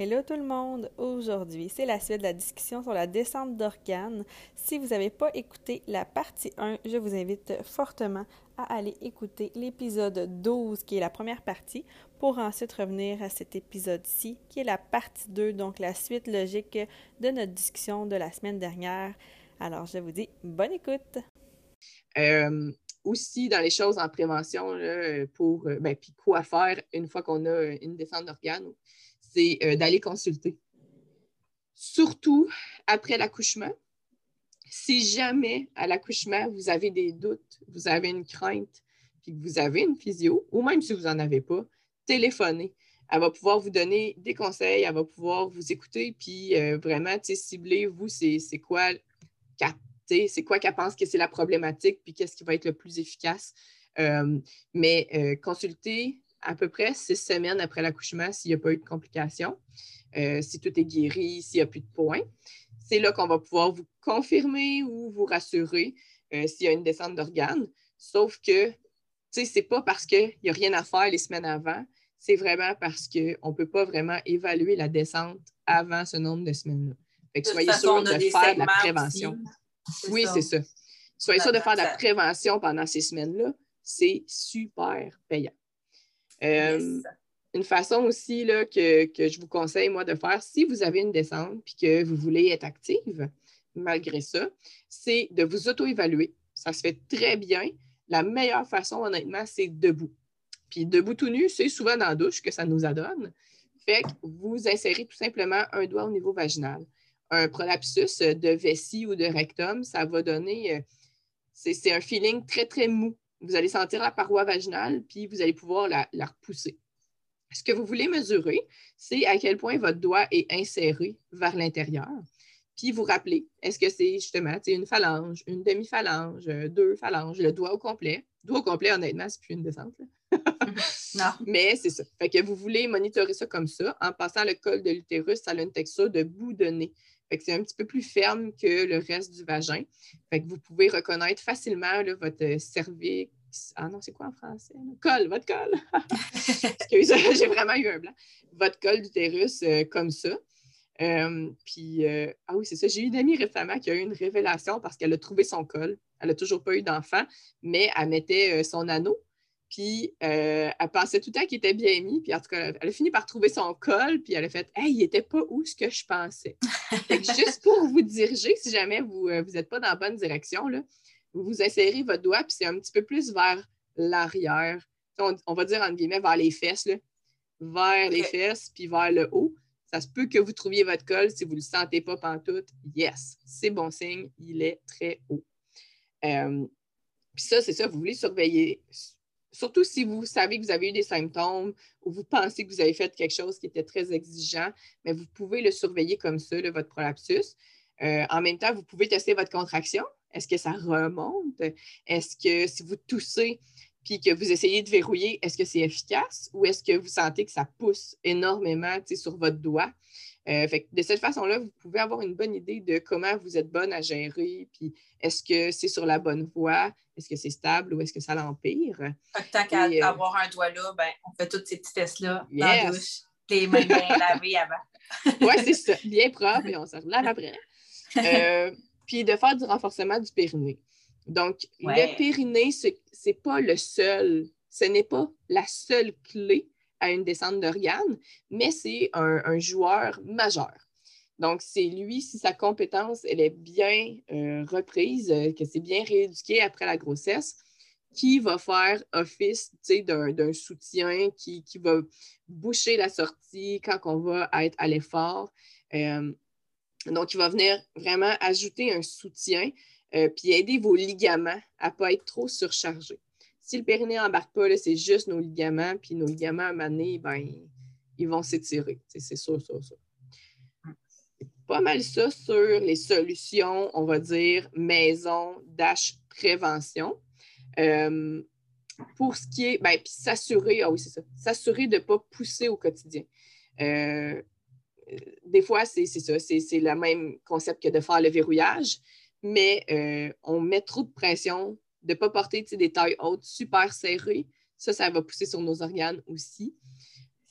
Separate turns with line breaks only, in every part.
Hello tout le monde! Aujourd'hui, c'est la suite de la discussion sur la descente d'organes. Si vous n'avez pas écouté la partie 1, je vous invite fortement à aller écouter l'épisode 12, qui est la première partie, pour ensuite revenir à cet épisode-ci, qui est la partie 2, donc la suite logique de notre discussion de la semaine dernière. Alors, je vous dis bonne écoute!
Euh, aussi, dans les choses en prévention, pour, euh, ben, puis quoi faire une fois qu'on a une descente d'organes, c'est euh, d'aller consulter. Surtout après l'accouchement. Si jamais à l'accouchement, vous avez des doutes, vous avez une crainte, puis que vous avez une physio, ou même si vous n'en avez pas, téléphonez. Elle va pouvoir vous donner des conseils, elle va pouvoir vous écouter, puis euh, vraiment, cibler, vous, c'est quoi c'est quoi qu'elle pense que c'est la problématique, puis qu'est-ce qui va être le plus efficace. Euh, mais consulter à peu près six semaines après l'accouchement s'il n'y a pas eu de complications, euh, si tout est guéri, s'il n'y a plus de points. C'est là qu'on va pouvoir vous confirmer ou vous rassurer euh, s'il y a une descente d'organes. Sauf que, tu sais, ce n'est pas parce qu'il n'y a rien à faire les semaines avant, c'est vraiment parce qu'on ne peut pas vraiment évaluer la descente avant ce nombre de semaines-là. Fait que soyez sûr de faire de la prévention. Oui, c'est ça. Soyez sûr de faire de la prévention pendant ces semaines-là. C'est super payant. Euh, une façon aussi là, que, je vous conseille, moi, de faire, si vous avez une descente et que vous voulez être active, malgré ça, c'est de vous auto-évaluer. Ça se fait très bien. La meilleure façon, honnêtement, c'est debout. Puis debout tout nu, c'est souvent dans la douche que ça nous adonne. Fait que vous insérez tout simplement un doigt au niveau vaginal. Un prolapsus de vessie ou de rectum, ça va donner, euh, c'est un feeling très, très mou vous allez sentir la paroi vaginale, puis vous allez pouvoir la, repousser. Ce que vous voulez mesurer, c'est à quel point votre doigt est inséré vers l'intérieur. Puis vous rappelez, est-ce que c'est justement une phalange, une demi-phalange, deux phalanges, le doigt au complet? Le doigt au complet, honnêtement, c'est plus une descente. non. Mais c'est ça. Fait que vous voulez monitorer ça comme ça. En passant le col de l'utérus, ça a une texture de bout de nez. Fait que c'est un petit peu plus ferme que le reste du vagin. Fait que vous pouvez reconnaître facilement votre cervix. Ah non, c'est quoi en français? Col, votre col. j'ai vraiment eu un blanc. Votre col d'utérus euh, comme ça. Euh, puis, euh, ah oui, c'est ça. J'ai eu une amie récemment qui a eu une révélation parce qu'elle a trouvé son col. Elle n'a toujours pas eu d'enfant, mais elle mettait son anneau puis euh, elle pensait tout le temps qu'il était bien mis. Puis en tout cas, elle a fini par trouver son col. Puis elle a fait Hey, il n'était pas où ce que je pensais. juste pour vous diriger, si jamais vous n'êtes euh, pas dans la bonne direction, là, vous vous insérez votre doigt, puis c'est un petit peu plus vers l'arrière. On, va dire entre guillemets vers les fesses, là. vers les fesses, puis vers le haut. Ça se peut que vous trouviez votre col si vous ne le sentez pas pantoute. Yes, c'est bon signe, il est très haut. Euh, puis ça, c'est ça, vous voulez surveiller surtout si vous savez que vous avez eu des symptômes ou vous pensez que vous avez fait quelque chose qui était très exigeant, mais vous pouvez le surveiller comme ça, votre prolapsus. Euh, en même temps, vous pouvez tester votre contraction. Est-ce que ça remonte? Est-ce que si vous toussez puis que vous essayez de verrouiller, est-ce que c'est efficace ou est-ce que vous sentez que ça pousse énormément sur votre doigt? Euh, de cette façon-là, vous pouvez avoir une bonne idée de comment vous êtes bonne à gérer, puis est-ce que c'est sur la bonne voie, est-ce que c'est stable ou est-ce que ça l'empire?
Tant qu'à euh, avoir un doigt là, ben, on fait toutes ces petits tests-là dans la douche, les mains bien lavées avant.
oui, c'est ça, bien propre et on se relave après. Euh, puis de faire du renforcement du périnée. Donc, le périnée, ce n'est pas le seul, ce n'est pas la seule clé à une descente d'organes, mais c'est un, joueur majeur. Donc, c'est lui, si sa compétence elle est bien euh, reprise, euh, que c'est bien rééduqué après la grossesse, qui va faire office d'un soutien, qui, va boucher la sortie quand on va être à l'effort. Euh, donc, il va venir vraiment ajouter un soutien, puis aider vos ligaments à ne pas être trop surchargés. Si le périnée n'embarque pas, c'est juste nos ligaments, puis nos ligaments, à maner, ben, ils vont s'étirer. C'est sûr, ça. C'est pas mal ça sur les solutions, on va dire, maison, dash, prévention. Euh, pour ce qui est, ben, puis s'assurer, ah oui, c'est ça, s'assurer de ne pas pousser au quotidien. Euh, des fois, c'est ça, c'est le même concept que de faire le verrouillage, mais euh, on met trop de pression, de ne pas porter des tailles hautes super serrées. Ça, ça va pousser sur nos organes aussi.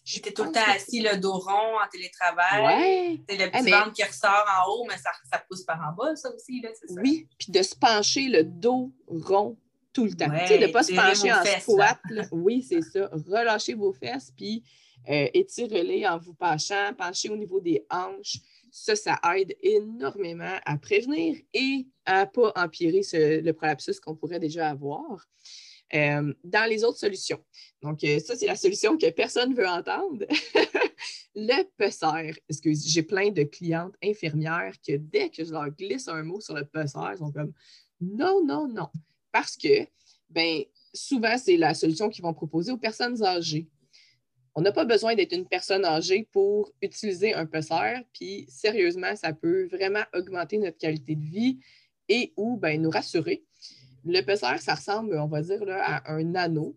J'étais tout le temps assis, le dos rond en télétravail. Ouais. C'est le petit ventre qui ressort en haut, mais ça, ça, pousse par en bas, ça aussi. Là, ça.
Oui, puis de se pencher le dos rond tout le temps. tu sais, de ne pas se pencher en squat. Oui, c'est ça. Relâchez vos fesses, puis euh, étirez-les en vous penchant, penchez au niveau des hanches. Ça, ça aide énormément à prévenir et à ne pas empirer le prolapsus qu'on pourrait déjà avoir. Euh, dans les autres solutions. Donc, euh, ça, c'est la solution que personne ne veut entendre. le pesser. Parce que j'ai plein de clientes infirmières que dès que je leur glisse un mot sur le pesser, elles sont comme non, non, non. Parce que, ben, souvent, c'est la solution qu'ils vont proposer aux personnes âgées. On n'a pas besoin d'être une personne âgée pour utiliser un pesser, puis sérieusement, ça peut vraiment augmenter notre qualité de vie et ou ben, nous rassurer le PCR, ça ressemble, on va dire, là, à un anneau.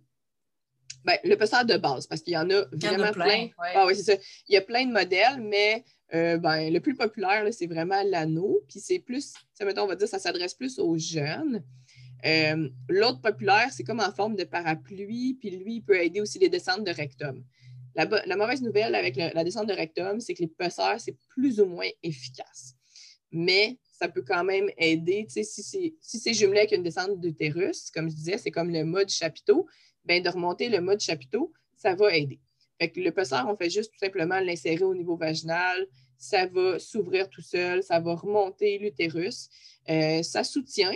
Ben, le PCR de base, parce qu'il y en a vraiment plein. Ah oui, c'est ça. Il y a plein de modèles, mais euh, ben, le plus populaire, c'est vraiment l'anneau. Puis c'est plus, mettons, on va dire, ça s'adresse plus aux jeunes. Euh, l'autre populaire, c'est comme en forme de parapluie, puis lui, il peut aider aussi les descentes de rectum. La, mauvaise nouvelle avec la descente de rectum, c'est que les PCR, c'est plus ou moins efficace. Mais ça peut quand même aider. Si c'est jumelé avec une descente d'utérus, comme je disais, c'est comme le mode chapiteau, ben, de remonter le mode chapiteau, ça va aider. Le pessard, on fait juste tout simplement l'insérer au niveau vaginal, ça va s'ouvrir tout seul, ça va remonter l'utérus, euh, ça soutient.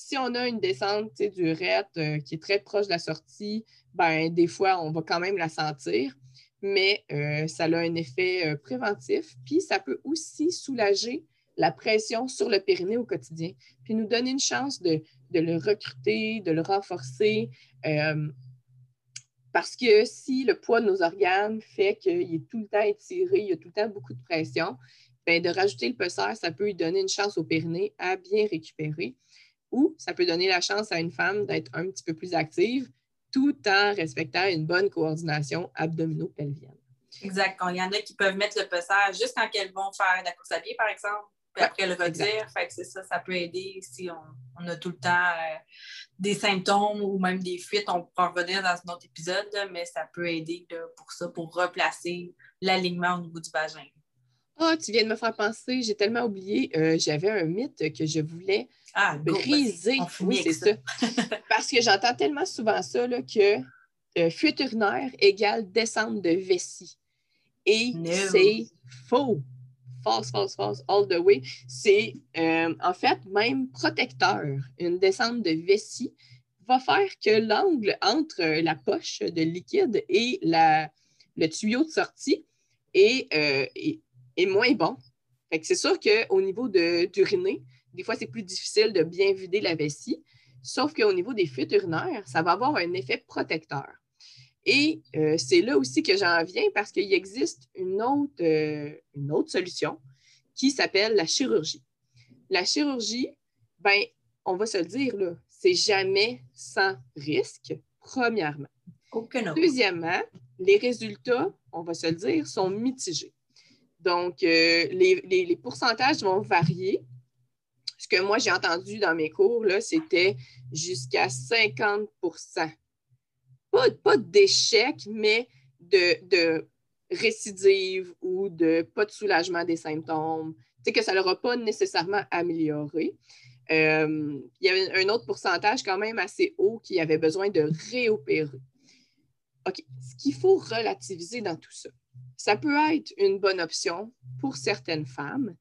Si on a une descente du RET euh, qui est très proche de la sortie, ben, des fois, on va quand même la sentir, mais euh, ça a un effet préventif. Puis, ça peut aussi soulager la pression sur le périnée au quotidien, puis nous donner une chance de, le recruter, de le renforcer. Euh, parce que si le poids de nos organes fait qu'il est tout le temps étiré, il y a tout le temps beaucoup de pression, bien, de rajouter le pesser, ça peut lui donner une chance au périnée à bien récupérer. Ou ça peut donner la chance à une femme d'être un petit peu plus active tout en respectant une bonne coordination abdominopelvienne.
Exact. Il y en a qui peuvent mettre le pesser juste quand elles vont faire la course à pied, par exemple après le redire. Fait que c'est ça, ça peut aider si on, a tout le temps euh, des symptômes ou même des fuites. On pourra revenir dans un autre épisode, mais ça peut aider pour ça, pour replacer l'alignement au niveau du vagin.
Ah, tu viens de me faire penser, j'ai tellement oublié, euh, j'avais un mythe que je voulais ah, briser. oui, c'est ça. Parce que j'entends tellement souvent ça que euh, fuite urinaire égale descente de vessie. Et c'est faux false, false, false, all the way, c'est euh, en fait même protecteur. Une descente de vessie va faire que l'angle entre la poche de liquide et la, le tuyau de sortie est, euh, est, moins bon. c'est sûr qu'au niveau de, d'uriner, des fois, c'est plus difficile de bien vider la vessie, sauf qu'au niveau des fuites urinaires, ça va avoir un effet protecteur. Et euh, c'est là aussi que j'en viens parce qu'il existe une autre, euh, une autre solution qui s'appelle la chirurgie. La chirurgie, ben, on va se le dire, là, c'est jamais sans risque, premièrement. Deuxièmement, les résultats, on va se le dire, sont mitigés. Donc, euh, les, pourcentages vont varier. Ce que moi, j'ai entendu dans mes cours, c'était jusqu'à 50 pas, pas d'échec, mais de, récidive ou de pas de soulagement des symptômes, c'est que ça ne l'aura pas nécessairement amélioré. Euh, il y avait un autre pourcentage quand même assez haut qui avait besoin de réopérer. OK, ce qu'il faut relativiser dans tout ça, ça peut être une bonne option pour certaines femmes,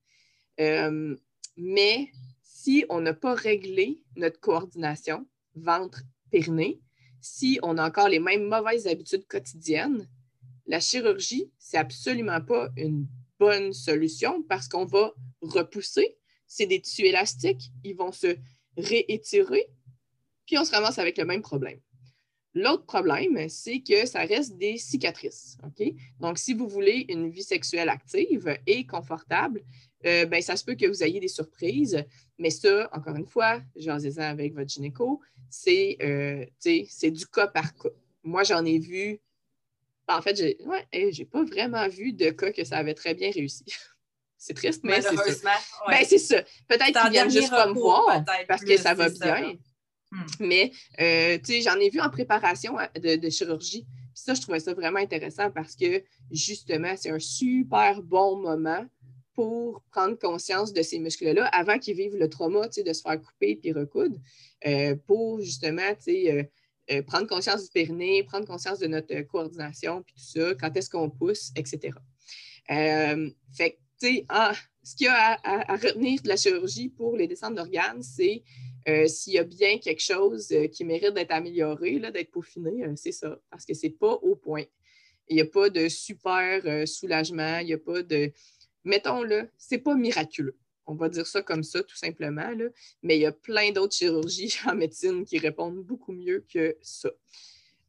euh, mais si on n'a pas réglé notre coordination ventre-périnée, si on a encore les mêmes mauvaises habitudes quotidiennes, la chirurgie, c'est absolument pas une bonne solution parce qu'on va repousser. C'est des tissus élastiques, ils vont se réétirer, puis on se ramasse avec le même problème. L'autre problème, c'est que ça reste des cicatrices. Donc, si vous voulez une vie sexuelle active et confortable, euh, ben, ça se peut que vous ayez des surprises. Mais ça, encore une fois, j'en disais avec votre gynéco, c'est euh, du cas par cas. Moi, j'en ai vu. En fait, j'ai ouais, pas vraiment vu de cas que ça avait très bien réussi. c'est triste, mais c'est ça. Ben, c'est ça. Peut-être qu'ils viennent juste pas me voir parce que ça va bien. Hmm. Mais euh, j'en ai vu en préparation de, chirurgie. ça, je trouvais ça vraiment intéressant parce que justement, c'est un super bon moment pour prendre conscience de ces muscles-là avant qu'ils vivent le trauma de se faire couper puis recoudre, euh, pour justement euh, euh, prendre conscience du périnée, prendre conscience de notre coordination puis tout ça, quand est-ce qu'on pousse, etc. fait tu sais, ce qu'il y a à, retenir de la chirurgie pour les descentes d'organes, c'est s'il y a bien quelque chose qui mérite d'être amélioré, d'être peaufiné, c'est ça, parce que ce n'est pas au point. Il n'y a pas de super soulagement, il n'y a pas de mettons-le, c'est pas miraculeux. On va dire ça comme ça, tout simplement. Mais il y a plein d'autres chirurgies en médecine qui répondent beaucoup mieux que ça.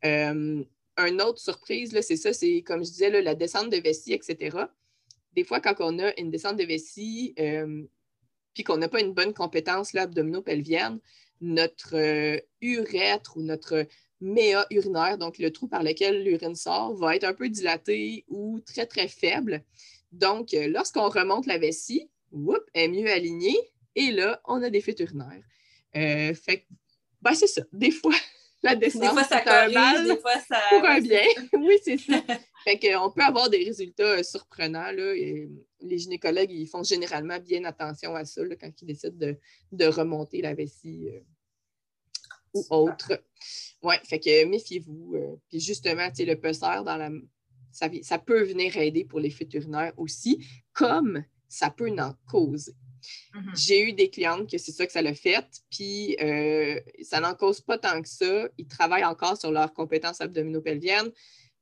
Euh, une autre surprise, c'est ça, c'est comme je disais, la descente de vessie, etc. Des fois, quand on a une descente de vessie, euh, puis qu'on n'a pas une bonne compétence abdomino-pelvienne, notre euh, urètre ou notre méa urinaire, donc le trou par lequel l'urine sort, va être un peu dilaté ou très, très faible. Donc, euh, lorsqu'on remonte la vessie, elle est mieux alignée. Et là, on a des fuites urinaires. Euh, fait ben, c'est ça. Des fois, la descente, des fois, ça corrige, un des fois, ça... pour un bien. oui, c'est ça. fait qu'on peut avoir des résultats euh, surprenants. Là, les gynécologues, ils font généralement bien attention à ça quand ils décident de, remonter la vessie ou autre. Oui, fait que méfiez-vous. puis justement, le pesseur dans la ça, peut venir aider pour les fuites urinaires aussi, comme ça peut en causer. Mm-hmm. J'ai eu des clientes que c'est ça que ça l'a fait, puis euh, ça n'en cause pas tant que ça. Ils travaillent encore sur leurs compétences abdominopelviennes,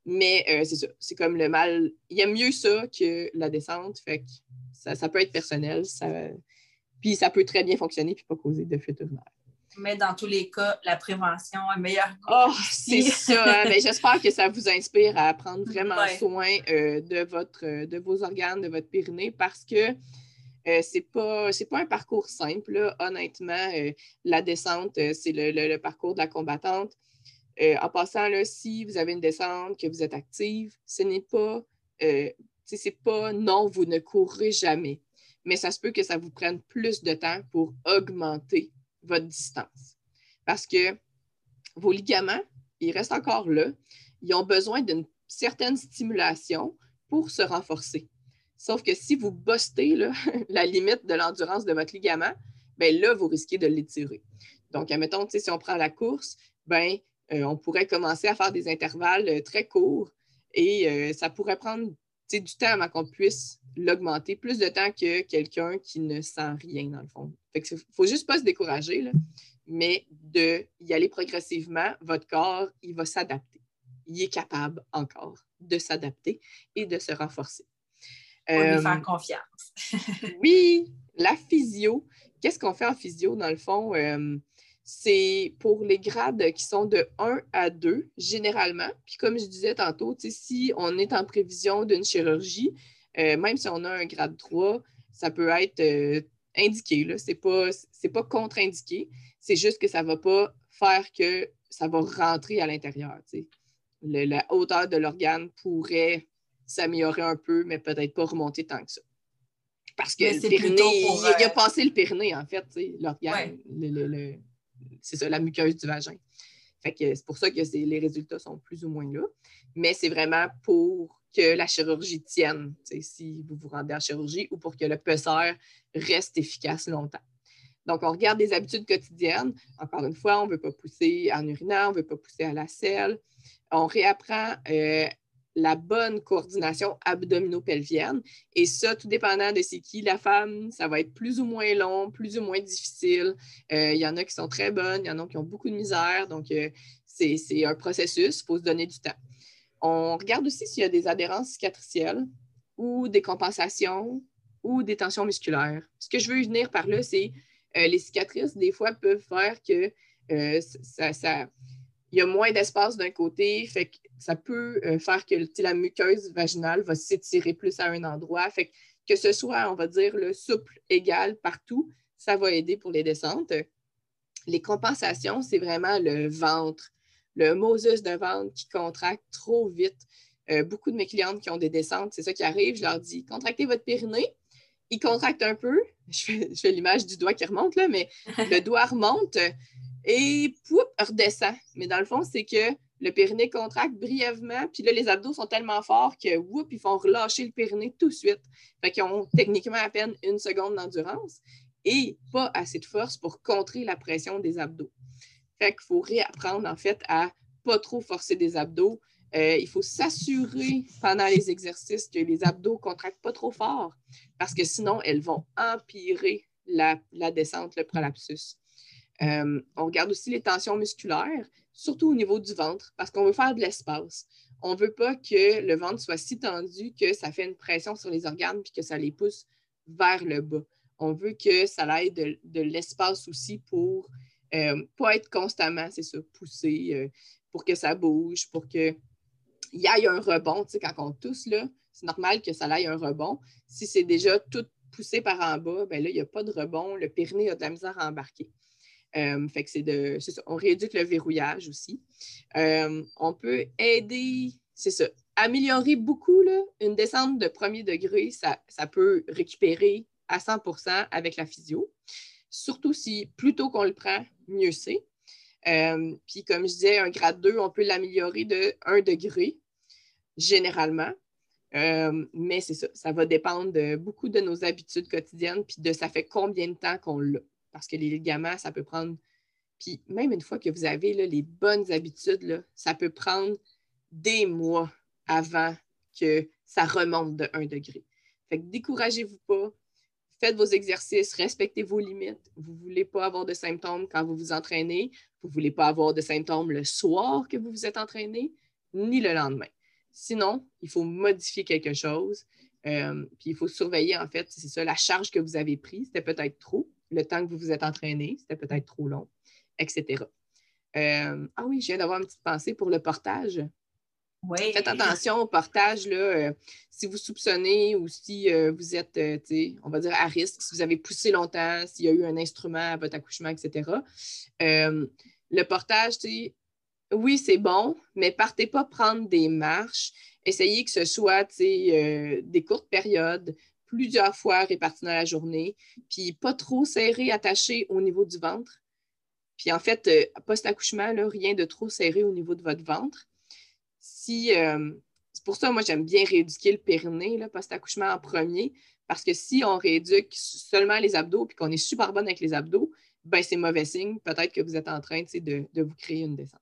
mais euh, c'est ça. C'est comme le mal. Il y a mieux ça que la descente, fait que ça, peut être personnel, ça, puis ça peut très bien fonctionner puis pas causer de fuite urinaire
mais dans tous les cas, la prévention est meilleure.
Oh, c'est ça. Hein. J'espère que ça vous inspire à prendre vraiment soin euh, de, votre, de vos organes, de votre périnée, parce que euh, ce n'est pas, pas un parcours simple. Honnêtement, la descente, c'est le, parcours de la combattante. en passant, là, si vous avez une descente, que vous êtes active, ce n'est pas, c'est pas non, vous ne courrez jamais. Mais ça se peut que ça vous prenne plus de temps pour augmenter votre distance. Parce que vos ligaments, ils restent encore là. Ils ont besoin d'une certaine stimulation pour se renforcer. Sauf que si vous bostez la limite de l'endurance de votre ligament, bien là, vous risquez de l'étirer. Donc, admettons, si on prend la course, ben, euh, on pourrait commencer à faire des intervalles euh, très courts et euh, ça pourrait prendre du temps avant qu'on puisse l'augmenter, plus de temps que quelqu'un qui ne sent rien, dans le fond. Il ne faut juste pas se décourager, mais d'y aller progressivement, votre corps, il va s'adapter. Il est capable encore de s'adapter et de se renforcer.
On lui faire euh, confiance.
oui, la physio. Qu'est-ce qu'on fait en physio, dans le fond? Euh, c'est pour les grades qui sont de 1 à 2, généralement. Puis comme je disais tantôt, si on est en prévision d'une chirurgie, euh, même si on a un grade 3, ça peut être euh, indiqué. Ce n'est pas, pas contre-indiqué. C'est juste que ça ne va pas faire que ça va rentrer à l'intérieur. la hauteur de l'organe pourrait s'améliorer un peu, mais peut-être pas remonter tant que ça. Parce que le périnée, il, a euh, passé le périnée, en fait, l'organe, c'est ça, la muqueuse du vagin. c'est pour ça que les résultats sont plus ou moins là. Mais c'est vraiment pour que la chirurgie tienne, si vous vous rendez en chirurgie, ou pour que le pesseur reste efficace longtemps. Donc, on regarde des habitudes quotidiennes. Encore une fois, on ne veut pas pousser en urinant, on ne veut pas pousser à la selle. On réapprend euh, la bonne coordination abdominopelvienne. Et ça, tout dépendant de c'est qui la femme, ça va être plus ou moins long, plus ou moins difficile. Euh, il y en a qui sont très bonnes, il y en a qui ont beaucoup de misère. Donc, euh, c'est un processus, il faut se donner du temps. On regarde aussi s'il y a des adhérences cicatricielles ou des compensations ou des tensions musculaires. Ce que je veux venir par là, c'est euh, les cicatrices, des fois, peuvent faire que euh, ça, il y a moins d'espace d'un côté, fait que ça peut euh, faire que la muqueuse vaginale va s'étirer plus à un endroit. Fait que ce soit, on va dire, le souple égal partout, ça va aider pour les descentes. Les compensations, c'est vraiment le ventre, le Moses de ventre qui contracte trop vite. Euh, beaucoup de mes clientes qui ont des descentes, c'est ça qui arrive. Je leur dis contractez votre périnée. Ils contractent un peu. Je fais, l'image du doigt qui remonte, là, mais le doigt remonte et poup, redescend. Mais dans le fond, c'est que le périnée contracte brièvement, puis là, les abdos sont tellement forts que whoop, ils font relâcher le périnée tout de suite. Fait qu'ils ont techniquement à peine une seconde d'endurance et pas assez de force pour contrer la pression des abdos. Fait qu'il faut réapprendre, en fait, à pas trop forcer des abdos. Euh, il faut s'assurer pendant les exercices que les abdos ne contractent pas trop fort parce que sinon, elles vont empirer la, descente, le prolapsus. Euh, on regarde aussi les tensions musculaires, surtout au niveau du ventre, parce qu'on veut faire de l'espace. On ne veut pas que le ventre soit si tendu que ça fait une pression sur les organes puis que ça les pousse vers le bas. On veut que ça aille de l'espace aussi pour euh, pas être constamment, c'est ça, poussé euh, pour que ça bouge, pour qu'il y ait un rebond. Tu sais, quand on tousse, là, c'est normal que ça aille un rebond. Si c'est déjà tout poussé par en bas, ben là, il n'y a pas de rebond. Le périnée a de la misère à embarquer. Euh. On rééduque le verrouillage aussi. on peut aider, c'est ça, améliorer beaucoup là, une descente de premier degré, ça, peut récupérer à 100% avec la physio surtout si plus tôt qu'on le prend, mieux c'est. Euh, puis comme je disais, un grade 2, on peut l'améliorer de 1 degré, généralement. Euh, mais c'est ça, ça va dépendre beaucoup de nos habitudes quotidiennes, puis de ça fait combien de temps qu'on l'a. Parce que les ligaments, ça peut prendre. Puis même une fois que vous avez les bonnes habitudes, ça peut prendre des mois avant que ça remonte de 1 degré. Fait que découragez-vous pas, faites vos exercices, respectez vos limites. Vous ne voulez pas avoir de symptômes quand vous vous entraînez. Vous ne voulez pas avoir de symptômes le soir que vous vous êtes entraîné, ni le lendemain. Sinon, il faut modifier quelque chose. Euh, puis il faut surveiller, en fait, c'est ça, la charge que vous avez prise, c'était peut-être trop. Le temps que vous vous êtes entraîné, c'était peut-être trop long, etc. Euh, ah oui, je viens d'avoir une petite pensée pour le portage. Faites attention au portage, là, euh, si vous soupçonnez ou si euh, vous êtes, euh, on va dire, à risque, si vous avez poussé longtemps, s'il y a eu un instrument à votre accouchement, etc. le portage, oui, c'est bon, mais partez pas prendre des marches. Essayez que ce soit des courtes périodes, plusieurs fois réparties dans la journée, puis pas trop serré, attaché au niveau du ventre. Puis en fait, post-accouchement, rien de trop serré au niveau de votre ventre. Euh, c'est pour ça, moi, j'aime bien rééduquer le périnée, post-accouchement en premier, parce que si on rééduque seulement les abdos puis qu'on est super bonne avec les abdos, ben c'est mauvais signe. Peut-être que vous êtes en train de vous créer une descente.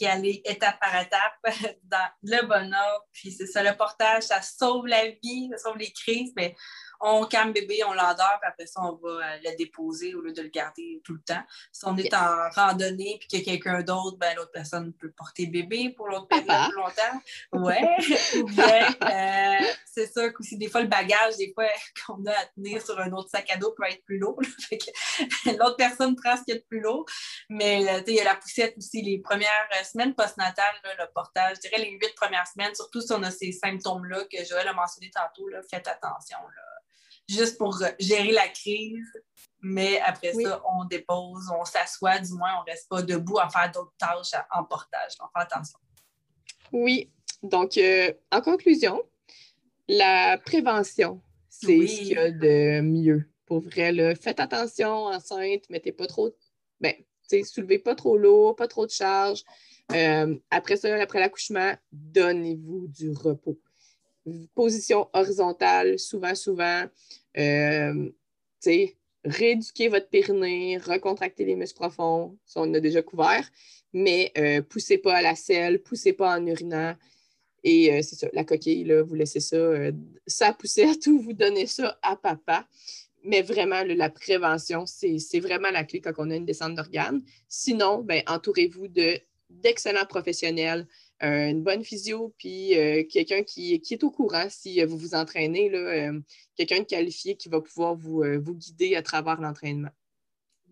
Y aller étape par étape dans le bonheur. Puis c'est ça, le portage, ça sauve la vie, ça sauve les crises. Mais on calme bébé, on l'endort, puis après ça, on va euh, le déposer au lieu de le garder tout le temps. Si on est en randonnée puis qu'il y a quelqu'un d'autre, ben, l'autre personne peut porter bébé pour l'autre période plus longtemps. Ouais. Ou bien, euh, c'est sûr qu'aussi, des fois, le bagage, des fois, qu'on a à tenir sur un autre sac à dos peut être plus lourd. l'autre personne prend ce qu'il y a de plus lourd. Mais, euh, il y a la poussette aussi. Les premières semaines postnatales, le portage, je dirais les huit premières semaines, surtout si on a ces symptômes-là que Joël a mentionné tantôt, là, faites attention. Là juste pour gérer la crise. Mais après ça, on dépose, on s'assoit, du moins, on ne reste pas debout à faire d'autres tâches en portage. On fait attention.
Oui. Donc, euh, en conclusion, la prévention, c'est ce qu'il y a de mieux. Pour vrai, là, faites attention, enceinte, mettez pas trop, ben, soulevez pas trop lourd, pas trop de charge. Euh, après ça, après l'accouchement, donnez-vous du repos position horizontale, souvent, souvent. Euh, rééduquer votre périnée, recontracter les muscles profonds, ça on a déjà couvert, mais euh, poussez pas à la selle, poussez pas en urinant. Et euh, c'est ça, la coquille, là, vous laissez ça, ça pousser à tout, vous donnez ça à papa. Mais vraiment, la prévention, c'est vraiment la clé quand on a une descente d'organes. Sinon, ben, entourez-vous d'excellents professionnels euh, une bonne physio, puis euh, quelqu'un qui, est au courant si euh, vous vous entraînez, quelqu'un de qualifié qui va pouvoir vous, vous guider à travers l'entraînement.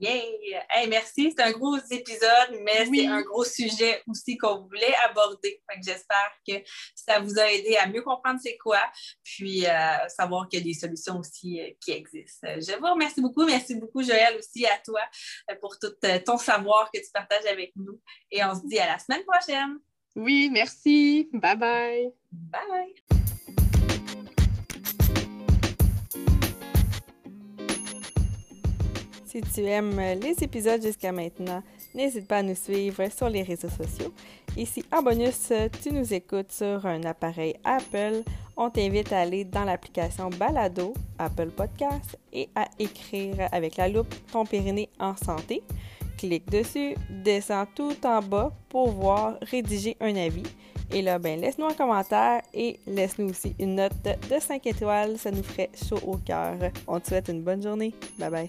Yay! Hey, merci, c'est un gros épisode, mais c'est un gros sujet aussi qu'on voulait aborder. J'espère que ça vous a aidé à mieux comprendre c'est quoi, puis euh, savoir qu'il y a des solutions aussi euh, qui existent. Je vous remercie beaucoup. Merci beaucoup, Joël, aussi à toi euh, pour tout ton savoir que tu partages avec nous. Et on se dit à la semaine prochaine.
Oui, merci. Bye bye.
Bye.
Si tu aimes les épisodes jusqu'à maintenant, n'hésite pas à nous suivre sur les réseaux sociaux. Et si en bonus, tu nous écoutes sur un appareil Apple, on t'invite à aller dans l'application Balado, Apple Podcast, et à écrire avec la loupe ton périnée en santé. Clique dessus, descends tout en bas pour voir rédiger un avis. Et là, ben, laisse-nous un commentaire et laisse-nous aussi une note de 5 étoiles. Ça nous ferait chaud au cœur. On te souhaite une bonne journée. Bye bye.